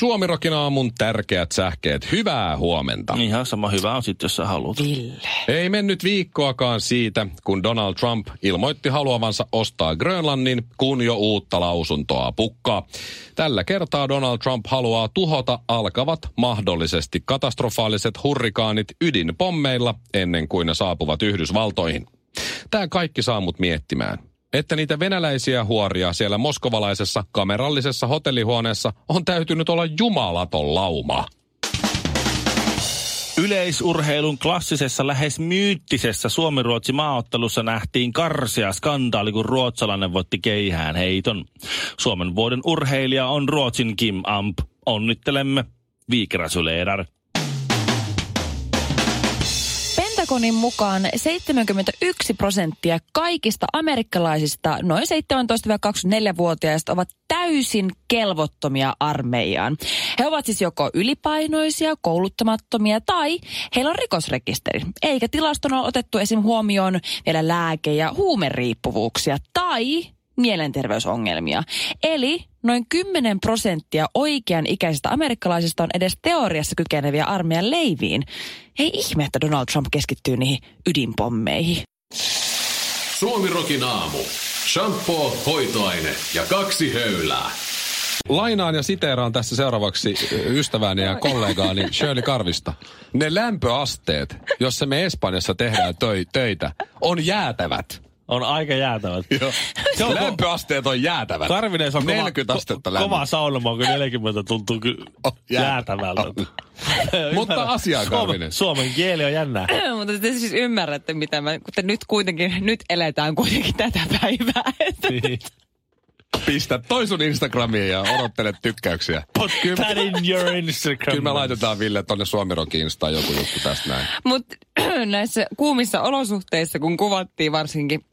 Suomirokin aamun tärkeät sähkeet. Hyvää huomenta. Ihan sama hyvä on sitten, jos sä haluat. Ville. Ei mennyt viikkoakaan siitä, kun Donald Trump ilmoitti haluavansa ostaa Grönlannin, kun jo uutta lausuntoa pukkaa. Tällä kertaa Donald Trump haluaa tuhota alkavat mahdollisesti katastrofaaliset hurrikaanit ydinpommeilla ennen kuin ne saapuvat Yhdysvaltoihin. Tämä kaikki saa mut miettimään että niitä venäläisiä huoria siellä moskovalaisessa kamerallisessa hotellihuoneessa on täytynyt olla jumalaton lauma. Yleisurheilun klassisessa lähes myyttisessä Suomi-Ruotsi maaottelussa nähtiin karsia skandaali, kun ruotsalainen voitti keihään heiton. Suomen vuoden urheilija on Ruotsin Kim Amp. Onnittelemme. Viikrasuleedar. Pentagonin mukaan 71 prosenttia kaikista amerikkalaisista noin 17-24-vuotiaista ovat täysin kelvottomia armeijaan. He ovat siis joko ylipainoisia, kouluttamattomia tai heillä on rikosrekisteri. Eikä tilaston ole otettu esim. huomioon vielä lääke- ja huumeriippuvuuksia tai mielenterveysongelmia. Eli noin 10 prosenttia oikean ikäisistä amerikkalaisista on edes teoriassa kykeneviä armeijan leiviin. Ei ihme, että Donald Trump keskittyy niihin ydinpommeihin. Suomirokin aamu. Shampoo, hoitoaine ja kaksi höylää. Lainaan ja siteeraan tässä seuraavaksi ystäväni ja kollegaani Shirley Karvista. Ne lämpöasteet, jossa me Espanjassa tehdään töi, töitä, on jäätävät. On aika jäätävät. Joo. Se on Lämpöasteet on jäätävät. Karvinen on 40 kova, astetta lämpö. kova saunoma, kun 40 tuntuu ky- Oh, jää- jäätävältä. on. Mutta Suomen, Karvinen. Suomen kieli on jännää. Mutta te siis ymmärrätte, mitä mä, kun nyt kuitenkin, nyt eletään kuitenkin tätä päivää. Niin. Pistä toi sun Instagramiin ja odottele tykkäyksiä. Put that in your Instagram. Kyllä me laitetaan Ville tonne Suomirokin Instaan joku juttu tästä näin. Mutta näissä kuumissa olosuhteissa, kun kuvattiin varsinkin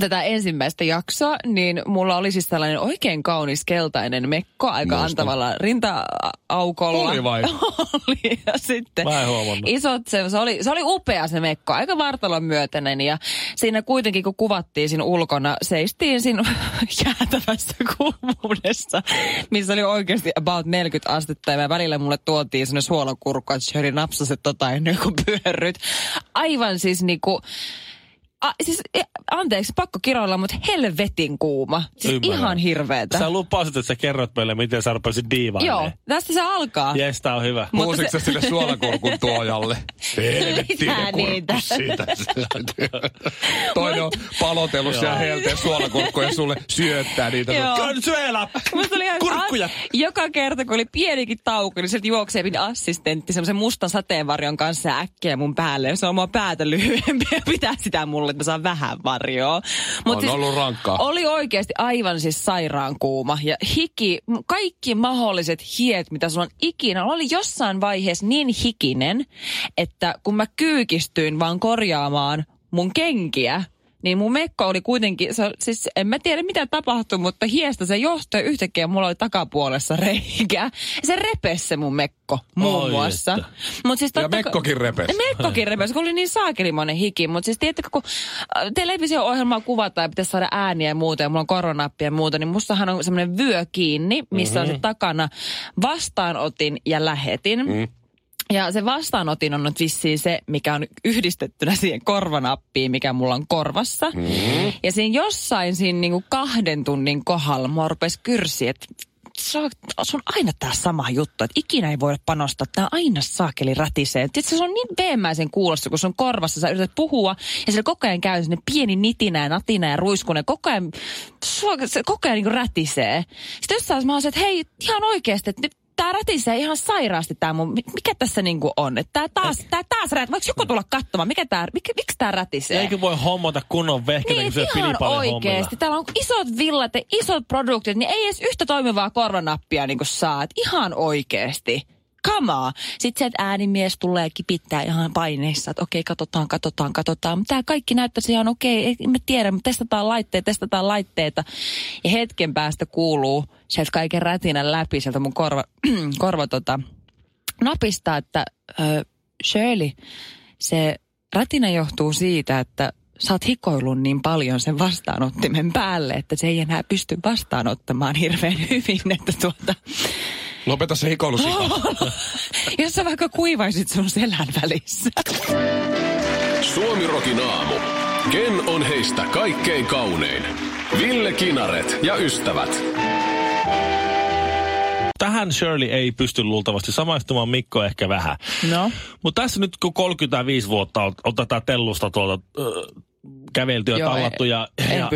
tätä ensimmäistä jaksoa, niin mulla oli siis tällainen oikein kaunis keltainen mekko aika Muistan. antavalla rinta-aukolla. Oli vai? oli. Ja sitten Mä en huomannut. isot, se, se, oli, se oli upea se mekko, aika vartalon myötäinen. Ja siinä kuitenkin, kun kuvattiin siinä ulkona, seistiin siinä jäätävässä kuumuudessa, missä oli oikeasti about 40 astetta. Ja välillä mulle tuotiin sinne suolakurkku, että Sherry napsaset tota ennen kuin pyörryt. Aivan siis niinku... A, siis, e, anteeksi, pakko kiroilla, mutta helvetin kuuma. Siis Ymmärrän. ihan hirveetä. Sä lupasit, että sä kerrot meille, miten sä rupesit diivailemaan. Joo, tästä se alkaa. Jes, tää on hyvä. Mutta Huusitko se- sä sille suolakurkun tuojalle? Ne niitä? siitä. Toinen on palotellut siellä helteen suolakurkkuja sulle syöttää niitä. Ihan, Kurkkuja! joka kerta, kun oli pienikin tauko, niin sieltä juoksee pieni assistentti semmoisen mustan sateenvarjon kanssa äkkiä mun päälle. Se on mua päätä lyhyempi ja pitää sitä mulle, että mä saan vähän varjoa. Mut On ollut rankkaa. Oli oikeasti aivan siis sairaan kuuma. Ja hiki, kaikki mahdolliset hiet, mitä sulla on ikinä. Oli jossain vaiheessa niin hikinen, että kun mä kyykistyin vaan korjaamaan mun kenkiä, niin mun mekko oli kuitenkin, se, siis en mä tiedä mitä tapahtui, mutta hiestä se johtoi yhtäkkiä mulla oli takapuolessa reikä. Se repesi se mun mekko muun Oi muassa. Mut siis Ja totta kai- mekkokin repesi. Mekkokin repesi, kun oli niin saakelimoinen hiki. Mutta siis tiedättekö, kun äh, televisio-ohjelmaa kuvataan ja pitäisi saada ääniä ja muuta, ja mulla on koronappi ja muuta, niin mustahan on semmoinen vyö kiinni, missä mm-hmm. on se takana vastaanotin ja lähetin. Mm. Ja se vastaanotin on nyt vissiin se, mikä on yhdistettynä siihen korvanappiin, mikä mulla on korvassa. Mm. Ja siinä jossain siinä niinku kahden tunnin kohdalla mua rupesi kyrsiä, että se on, se aina tämä sama juttu, että ikinä ei voida panostaa. Tämä aina saakeli rätisee. Tietysti se on niin veemäisen kuulossa, kun se on korvassa. Sä yrität puhua ja siellä koko ajan käy sinne pieni nitinä ja natina ja ruiskunen. Koko ajan, se koko ajan niin rätisee. Sitten jossain mä olisin, että hei, ihan oikeasti, että tää rätisee ihan sairaasti tää mun, mi- mikä tässä niinku on? Että tää taas, tää taas rät, voiko joku tulla katsomaan, mikä tää, mikä, miksi tää rätisee? Eikö voi hommata kunnon vehkeitä, Niin, kun se ihan oikeesti. Täällä on isot villat ja isot produktit, niin ei edes yhtä toimivaa korvanappia niin kuin saa. Et ihan oikeesti. On. Sitten se, että äänimies tulee kipittää ihan paineissa, että okei, katsotaan, katsotaan, katsotaan. Mutta tämä kaikki näyttäisi ihan okei, ei me tiedä, mutta testataan laitteita, testataan laitteita. Ja hetken päästä kuuluu sieltä kaiken rätinän läpi, sieltä mun korva, korva tota, napista, että ö, Shirley, se rätinä johtuu siitä, että sä oot hikoillut niin paljon sen vastaanottimen päälle, että se ei enää pysty vastaanottamaan hirveän hyvin, että tuota, Lopeta se hikoilu jos sä vaikka kuivaisit sun selän välissä. Suomirokin aamu. Ken on heistä kaikkein kaunein? Ville Kinaret ja ystävät. Tähän Shirley ei pysty luultavasti samaistumaan, Mikko ehkä vähän. No. Mutta tässä nyt kun 35 vuotta on, on tätä tellusta tuolta kävelty ja Joo, tallattu ja, en ja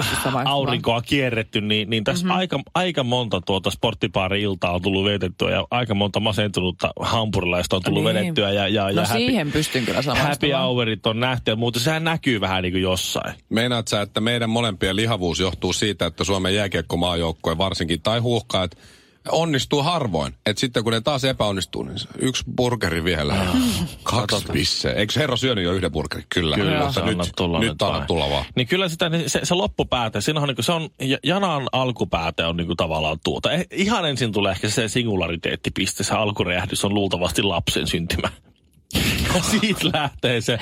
aurinkoa kierretty, niin, niin tässä Mhm. mm-hmm. aika, aika monta tuota sporttipaari-iltaa on tullut vietettyä ja aika monta masentunutta hampurilaista on tullut Niin. vedettyä ja, ja, No ja siihen pystyn kyllä happy hourit on nähty ja muuta. Sehän näkyy vähän niin kuin jossain. Meinaat sä, että meidän molempien lihavuus johtuu siitä, että Suomen jääkiekkomaajoukkue varsinkin, tai huuhkaat, onnistuu harvoin. Et sitten kun ne taas epäonnistuu, niin yksi burgeri vielä. ja Kaksi pisseä. Eikö herra syönyt jo yhden burgerin? Kyllä. Kyllä, Mutta se nyt, tulla nyt nyt anna tulla vaan. Niin kyllä sitä, niin se, se loppupääte, siinä on, niin se on, ja- janan alkupääte on niin kuin tavallaan tuota. Eh, ihan ensin tulee ehkä se singulariteettipiste, se alkurehdys on luultavasti lapsen syntymä. Ja siitä lähtee se,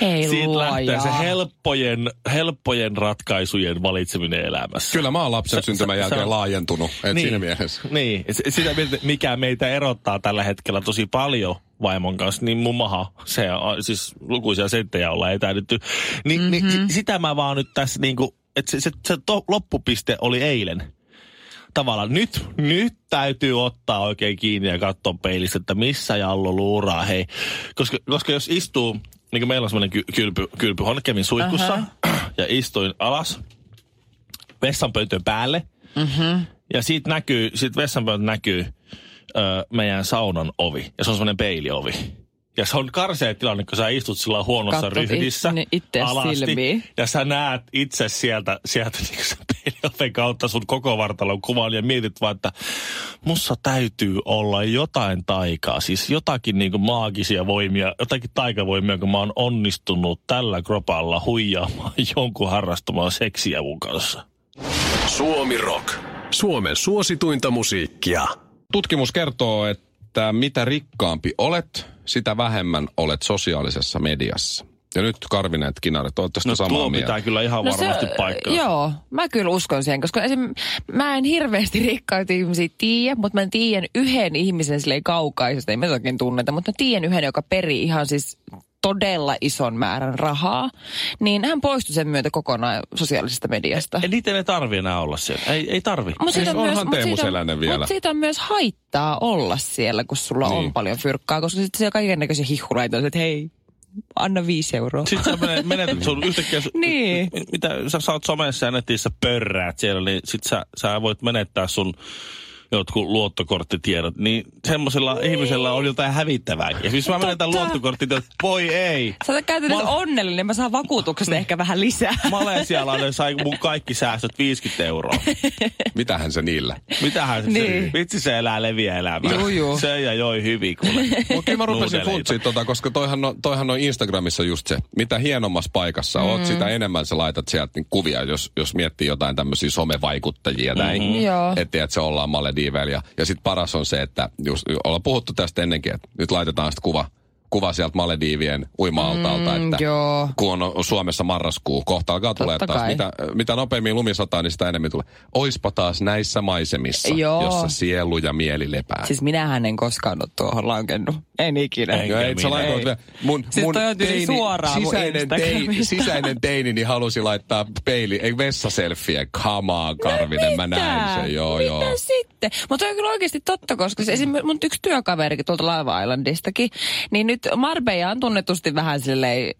Ei siitä luoja. lähtee se helppojen, helppojen ratkaisujen valitseminen elämässä. Kyllä mä oon lapsen Se- syntymän jälkeen on- laajentunut. Et siinä mielessä. Niin, sitä mikä meitä erottaa tällä hetkellä tosi paljon vaimon kanssa, niin mun maha, se on, siis lukuisia senttejä ollaan etäydytty. Ni, mm-hmm. niin, sitä mä vaan nyt tässä niinku, että se, se, se to, loppupiste oli eilen. Tavallaan nyt, nyt täytyy ottaa oikein kiinni ja katsoa peilistä, että missä Jallo luuraa, hei. Koska, koska jos istuu, niin kuin meillä on semmoinen ky, kylpy, kylpyhuone, kävin suihkussa ja istuin alas vessanpöytön päälle. Mm-hmm. Ja siitä näkyy, siitä vessanpöydältä näkyy ö, meidän saunan ovi. Ja se on semmoinen peiliovi. Ja se on karsea tilanne, kun sä istut sillä huonossa Katsot ryhdissä itseni- itseäsi silmiin. Ja sä näet itse sieltä, sieltä niin sen peilioven kautta sun koko vartalon kuvan ja mietit vaan, että mussa täytyy olla jotain taikaa. Siis jotakin niin kuin maagisia voimia, jotakin taikavoimia, kun mä oon onnistunut tällä kropalla huijaamaan jonkun harrastamaan seksiä mun kanssa. Suomi Rock. Suomen suosituinta musiikkia. Tutkimus kertoo, että mitä rikkaampi olet, sitä vähemmän olet sosiaalisessa mediassa. Ja nyt Karvineet Kinaret, oletteko No no, samaa tuo mieltä? pitää kyllä ihan varmasti paikkaa. Joo, mä kyllä uskon siihen, koska esim, mä en hirveästi rikkaita ihmisiä tiedä, mutta mä tiedän yhden ihmisen silleen kaukaisesti, ei me tunneta, mutta mä tiedän yhden, joka perii ihan siis todella ison määrän rahaa, niin hän poistui sen myötä kokonaan sosiaalisesta mediasta. Ja niitä ei tarvi enää olla siellä. Ei, ei tarvi. Mut Siis siitä on myös, mut siitä on- vielä. Mut siitä on myös haittaa olla siellä, kun sulla niin. On paljon fyrkkaa, koska sitten siellä kaiken näköisiä hihkureita on, että hei, anna viisi euroa. Sitten sä menet, menetät sun yhtäkkiä, Niin. mitä sä saat somessa ja netissä pörräät siellä, niin sit sä, sä voit menettää sun jotkut luottokorttitiedot, niin semmoisella niin. ihmisellä on jotain hävittävää. Ja siis mä menetän luottokorttitiedot, voi ei. Sä oot käytännössä Mä- onnellinen, niin mä saan vakuutuksesta ehkä vähän lisää. Malesialainen sai mun kaikki säästöt 50 euroa. Mitähän se niillä? Mitähän se, Niin. vitsi se elää leviä elämää. Juu, juu. Se ja joi hyvin kuule. Mutta kyllä mä rupesin funtsiin tota, koska toihan on, toihan on Instagramissa just se, mitä hienommassa paikassa mm. oot, sitä enemmän sä laitat sieltä niin kuvia, jos, jos miettii jotain tämmöisiä somevaikuttajia näin. Mhm. Joo. Että et se ollaan Malediiveillä. Ja, ja sitten paras on se, että just, ollaan puhuttu tästä ennenkin, että nyt laitetaan sitten kuva, kuva sieltä Malediivien uima-altaalta, Mm, että joo. kun on Suomessa marraskuu, kohta alkaa tulee taas. kai. Mitä, mitä nopeammin lumi sataa, niin sitä enemmän tulee. Oispa taas näissä maisemissa, Joo. jossa sielu ja mieli lepää. Siis minähän en koskaan ole tuohon lankennut. En ikinä. Enkä sä minä. Ei. vielä. Mun, Siis mun tyyli suoraan mun sisäinen, teini, sisäinen teini niin halusi laittaa peili, ei vessaselfie. On, Karvinen, mä näen sen. Joo, Mitä joo. sitten? Mutta on kyllä oikeasti totta, koska se, esimerkiksi mun yksi työkaverikin tuolta Laiva Islandistakin, niin nyt Marbella on tunnetusti vähän silleen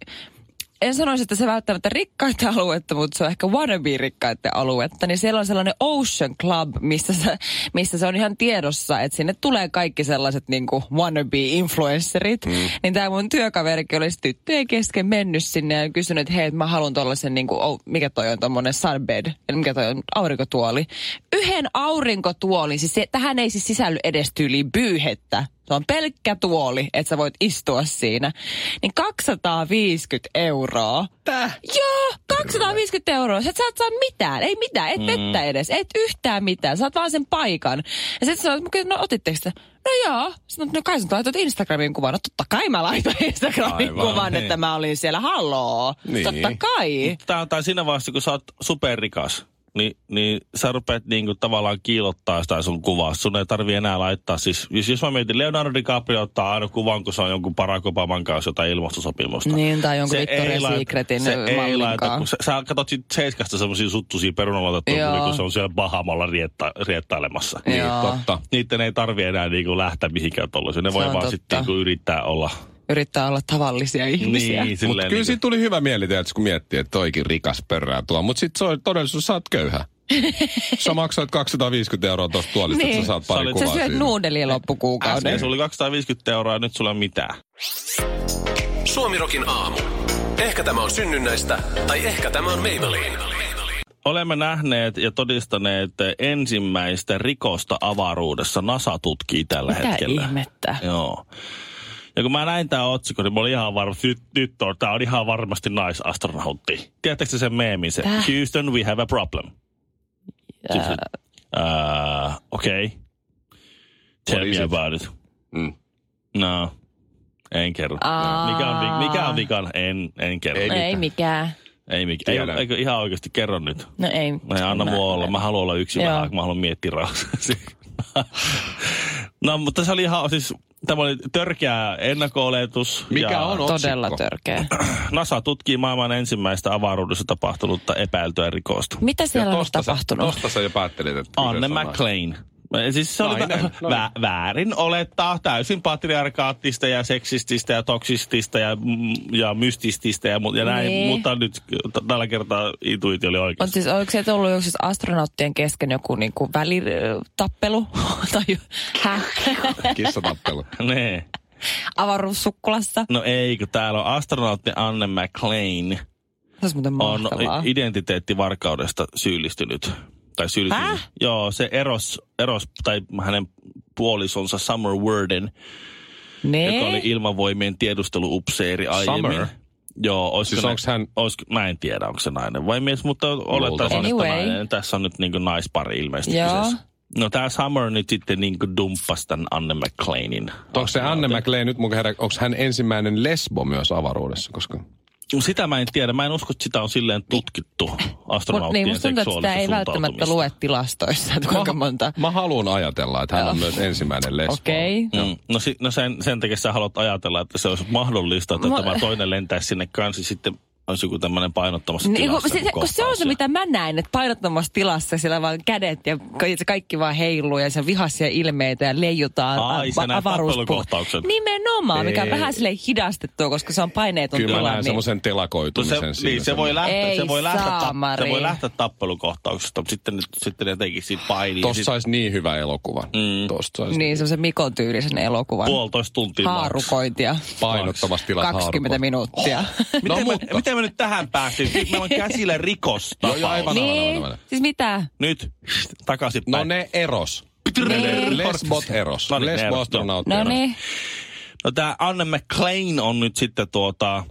en sanoisi, että se välttämättä rikkaita aluetta, mutta se on ehkä wannabe-rikkaiden aluetta. Niin siellä on sellainen Ocean Club, missä se, missä se on ihan tiedossa, että sinne tulee kaikki sellaiset niin kuin wannabe-influencerit. Mm. Niin tämä mun työkaverikin olisi tyttöjen kesken mennyt sinne ja kysynyt, että hei, mä haluan tuollaisen, niin kuin, oh, mikä toi on tuommoinen sunbed, eli mikä toi on aurinkotuoli. Yhden aurinkotuolin, siis se, tähän ei siis sisälly edes tyyliin pyyhettä. Se on pelkkä tuoli, että sä voit istua siinä. Niin 250 euroa. Täh? Joo, 250 euroa. Sä et saat saa mitään, ei mitään, et vettä edes, et yhtään mitään. Saat vaan sen paikan. Ja sitten sanoit, no otitteko sitä? No joo. Sitten no kai sä laitat Instagramin kuvan. No totta kai mä laitan Instagramin Aivan, kuvan, niin. että mä olin siellä. Halloo. Niin. Totta kai. Tää, tai siinä vaiheessa, kun sä oot superrikas, niin, niin sä rupeat niinku tavallaan kiilottaa sitä sun kuvaa. Sun ei tarvi enää laittaa. Siis, jos, jos mä mietin, Leonardo DiCaprio ottaa aina kuvan, kun se on jonkun Barack Obaman kanssa jotain ilmastosopimusta. Niin, tai jonkun Se Victoria's Secretin se ei laita, kun sä, sä katsot sit seiskasta semmosia suttusia kuvia, kun se on siellä Bahamalla rietta, riettailemassa. Niin, Joo. totta. Niiden ei tarvi enää niinku lähteä mihinkään tollaisiin. Ne Se voi vaan sitten niinku yrittää olla. Yrittää olla tavallisia ihmisiä. Niin, Mutta kyllä niinku- siitä tuli hyvä mieli, tietysti, kun miettii, että toikin rikas pörrää tuo. Mutta sitten se on todellisuus, sä oot köyhä. Sä maksoit 250 euroa tuosta tuolista, että Niin. sä saat Sä pari olit- Sä kuvaa syöt siinä. nuudelia loppukuukauden. Äsken sulla oli 250 euroa ja nyt sulla ole mitään. Suomirokin aamu. Ehkä tämä on synnynnäistä, tai ehkä tämä on Maybelline. Olemme nähneet ja todistaneet ensimmäistä rikosta avaruudessa. NASA tutkii tällä Mitä hetkellä. ihmettä? Joo. Ja kun mä näin tämän otsikon, niin mä olin ihan varma, nyt, nyt on, tää on ihan varmasti naisastronautti. Tiedättekö te sen meemin? Se, Täh? Houston, we have a problem. Siis, uh, Okei. Okay. Tell me it? about it. Mm. No, en kerro. Aa. Mikä on, vi- mikä on vikan? En, en kerro. Ei Ei, No ei mikään. ei, mikä, ei, Tiedän. eikö ihan oikeasti kerro nyt? No ei. Mä anna mua olla. Mä haluan olla yksin Joo. vähän, kun mä haluan miettiä rauhassa. no, mutta se oli ihan siis, tämä oli törkeä ennakko-oletus. Mikä ja on Todella otsikko? törkeä. NASA tutkii maailman ensimmäistä avaruudessa tapahtunutta epäiltyä rikosta. Mitä siellä on tapahtunut? tosta sä jo päättelit, että Anne McLean. Siis se oli Nainen, vä- niin. vä- väärin olettaa täysin patriarkaattista ja seksististä ja toksistista ja, mm, ja mystististä ja, mu- ja näin, Niin. mutta nyt t- tällä kertaa intuitio oli oikeassa. siis, oliko se ollut joku siis astronauttien kesken joku niinku välitappelu? tai häh? Kissatappelu. Nee. Avaruussukkulassa? No ei, kun täällä on astronautti Anne McLean Se on identiteettivarkaudesta syyllistynyt. Tai syyllistynyt. Häh? Joo, se eros, eros, tai hänen puolisonsa Summer Worden, Nee. joka oli ilmavoimien tiedusteluupseeri aiemmin. Summer? Joo, olisiko Siis ne- onks hän- olisiko, mä en tiedä, onko se nainen vai mies, mutta olettaisin, että Anyway. nainen. Tässä on nyt niin naispari ilmeisesti Joo. kyseessä. No tämä Summer nyt sitten niin dumppasi tämän Anne McLeanin. Onko se Anne McLean nyt mun herra, onko hän ensimmäinen lesbo myös avaruudessa? Koska Sitä mä en tiedä. Mä en usko, että sitä on silleen tutkittu Mut astronauttien niin, musta tuntuu, että sitä ei välttämättä lue tilastoissa, että kuinka monta. mä haluan ajatella, että hän on myös ensimmäinen lesbo. Okei. Okay. Mm. No, si- no sen, sen takia sä haluat ajatella, että se olisi mahdollista, että Mä- tämä toinen lentäisi sinne kanssa, sitten olisi joku tämmöinen painottamassa Niin, tilassa. se, kun se on se, mitä mä näin, että painottomassa tilassa siellä vaan kädet ja se kaikki vaan heiluu ja se vihaisia ilmeitä ja leijutaan Ai, a-. Nimenomaan, mikä on vähän silleen hidastettua, koska se on paineeton Kyllä mä tila. näen Niin. semmoisen No se, telakoitumisen siinä. niin, se voi lähteä, Ei se voi lähteä, ta- se voi lähteä tappelukohtauksesta, mutta sitten, sitten ne teki siitä paini. ja Tosta sit saisi niin hyvä elokuva. Mm. Tosta saisi Niin, semmoisen Mikon tyylisen elokuvan. puolitoista tuntia. Haarukointia. painottomassa tilassa 20 harvoin. minuuttia. Miten, No, mutta- miten me nyt tähän päästiin? Nyt meillä on käsillä rikosta. Joo, joo, aivan, aivan, aivan, niin, aivan. siis mitä? Nyt takaisin No ne eros. Niin. Lesbot eros. No niin, Lesbo No eros. niin. No tämä Anne McLean on nyt sitten tuota,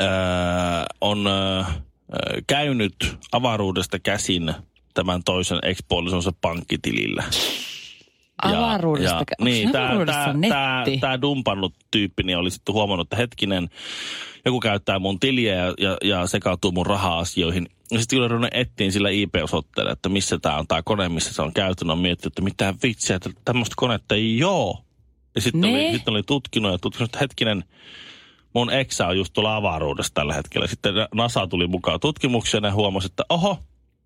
öö, on öö, käynyt avaruudesta käsin tämän toisen ekspuolisonsa pankkitilillä. Avaruudesta. Niin, netti? tää dumpannut tyyppi niin oli sitten huomannut, että hetkinen, joku käyttää mun tiliä ja, ja, ja sekautuu mun raha-asioihin. Ja sitten kun ruvennut etsiin sillä IP-osoitteella, että missä tämä on tämä kone, missä se on käyty, on miettinyt, että mitä vitsiä, että tämmöistä konetta ei oo. Ja sitten oli, sitten oli tutkinut ja tutkinut, että hetkinen, mun eksä on just tuolla avaruudessa tällä hetkellä. Sitten NASA tuli mukaan tutkimukseen ja huomasi, että oho,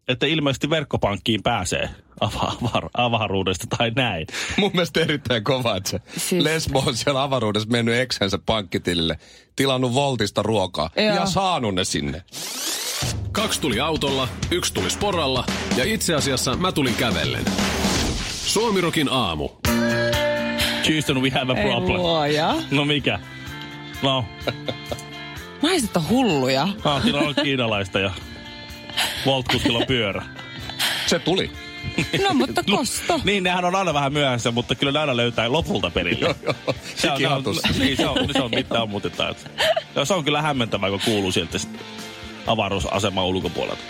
että ilmeisesti verkkopankkiin pääsee ava- avaruudesta tai näin. Mun mielestä erittäin kova, että se Siis-. Lesbo on siellä avaruudessa mennyt eksensä pankkitilille, tilannut Voltista ruokaa Joo. ja saanut ne sinne. Kaksi tuli autolla, yksi tuli sporalla ja itse asiassa mä tulin kävellen. Suomirokin aamu. Houston, we have a Ei problem. luoja. No mikä? No, Naiset on hulluja. Hankilla on kiinalaista ja Voltkuskilla on pyörä. Se tuli. No mutta kosto. Niin, nehän on aina vähän myöhässä, mutta kyllä ne aina löytää lopulta perille. Joo, joo. Se on, se on, niin, se on, se on mitään taas. Joo, se on kyllä hämmentävää, kun kuuluu sieltä avaruusaseman ulkopuolelta.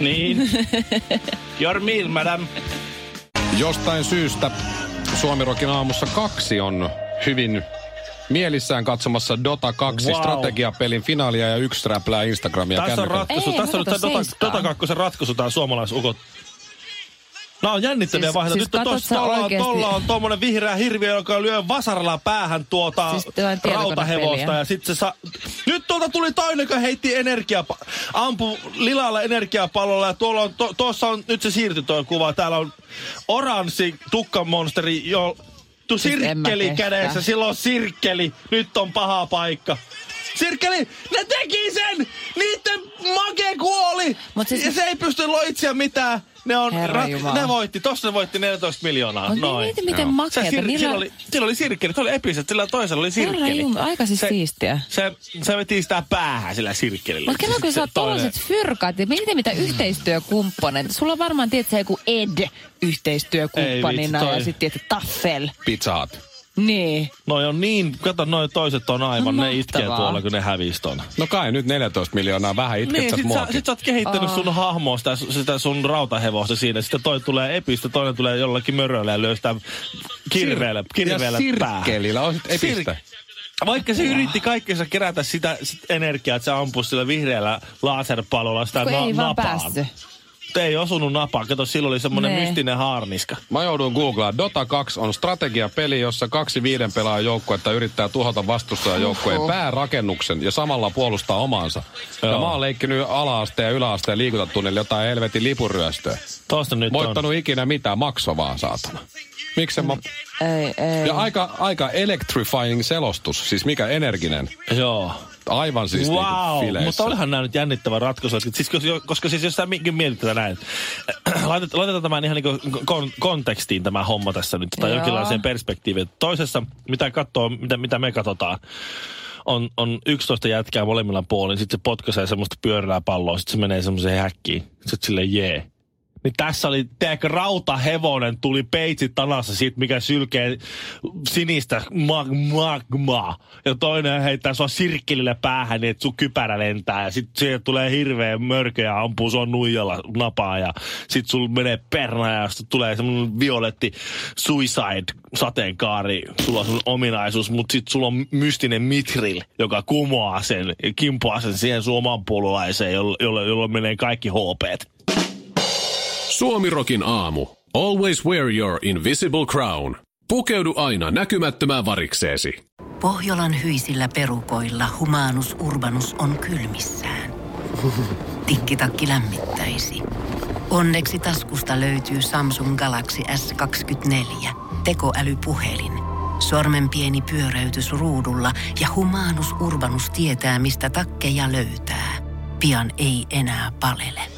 niin. Your meal, madam. Jostain syystä Suomirokin aamussa kaksi on hyvin mielissään katsomassa Dota 2 Wow. strategiapelin finaalia ja yksi räplää Instagramia Tässä on ratkaisu. Ei, Tässä on nyt Dota. Dota 2 ratkaisu, tämä suomalaisukot. Nämä on jännittäviä Siis- siis Nyt sä tolla, on, tolla on tuommoinen vihreä hirviö, joka lyö vasaralla päähän tuota Siis rautahevosta. Ja sit se sa... Nyt tuolta tuli toinen, joka heitti energia, ampu lilalla energiapallolla. Ja tuolla on, to, tuossa on, nyt se siirtyi tuo kuva. Täällä on oranssi tukkamonsteri, jo tu Siis sirkkeli kädessä. Silloin sirkkeli. Nyt on paha paikka. Sirkkeli, ne teki sen! Niitten make kuoli! Mut siis- ja se ei pysty loitsia mitään. Ne on Herra Jumala. ne voitti, tossa ne voitti 14 miljoonaa. Mut Noin. mieti miten Se makeeta. sir- Millä... sillä, oli, sillä oli sirkkeli, se oli episet, sillä toisella oli Herra sirkkeli. Jumala, aika siis se, siistiä. se, se veti sitä päähän sillä sirkkelillä. Mutta kerran kun sä oot Se tollaset fyrkat, ja miten mitä yhteistyökumppaneita. Sulla on varmaan, tiedät joku Ed Ei yhteistyökumppanina vitsi, toi- ja sitten tietysti Taffel. Pizza Hut. Niin. Noi on niin, kato, noi toiset on aivan, No ne itkee tuolla, kun ne hävisi ton. No kai nyt 14 miljoonaa, vähän itket Niin, sä sit sä, muakin. sit sä oot kehittänyt sun hahmoa, sitä, sitä sun rautahevosta siinä. Sitten toi tulee epistä, toinen tulee jollakin möröllä ja lyö sitä kirveellä, kirveellä ja päähän. sirkkelillä on sit epistä. Vaikka se yritti kaikkensa kerätä sitä, sit energiaa, että se ampuisi sillä vihreällä laserpalolla sitä Kun na- ei vaan napaan. päässyt. Ei osunut napaan. Kato, silloin oli semmoinen Nee. mystinen haarniska. Mä joudun googlaa. Dota 2 on strategiapeli, jossa kaksi viiden pelaajan joukkuetta yrittää tuhota vastustajan joukkueen Oho. päärakennuksen ja samalla puolustaa omaansa. Ja Joo. mä oon leikkinyt ala-asteen ja yläasteen liikuntatunnille jotain helvetin lipuryöstöä. Tosta nyt Voittanut ikinä mitään, makso vaan saatana. Miksen mä... Ei, ei. Ja aika, aika electrifying selostus, siis mikä energinen. on. Joo. Aivan siis wow, niinku fileissä. mutta olihan nämä nyt jännittävä ratkaisu. että Siis, koska, koska siis jos sä mi- mietit tätä näin, laitet, laitetaan tämän ihan niin kon, kontekstiin tämä homma tässä nyt, tai Joo. jonkinlaiseen perspektiiviin. Toisessa, mitä katsoo, mitä, mitä me katsotaan, on, on 11 jätkää molemmilla puolin, sitten se potkaisee semmoista pyörää palloa, sitten se menee semmoiseen häkkiin, sitten silleen jee. Niin tässä oli, teekö rautahevonen tuli peitsit tanassa siitä, mikä sylkee sinistä mag- magmaa. Ja toinen heittää sua sirkkelille päähän, niin että sun kypärä lentää. Ja sit siihen tulee hirveä mörkö ja ampuu sua nuijalla napaa. Ja sit sul menee perna ja sit tulee semmonen violetti suicide sateenkaari. Sulla on sun ominaisuus, mutta sit sulla on mystinen mitril, joka kumoaa sen, kimpoaa sen siihen sun oman puolulaiseen, jolla, jolla, jolla menee kaikki HPt. Suomirokin aamu. Always wear your invisible crown. Pukeudu aina näkymättömään varikseesi. Pohjolan hyisillä perukoilla humanus urbanus on kylmissään. Tikkitakki lämmittäisi. Onneksi taskusta löytyy Samsung Galaxy S24. Tekoälypuhelin. Sormen pieni pyöräytys ruudulla ja humanus urbanus tietää, mistä takkeja löytää. Pian ei enää palele.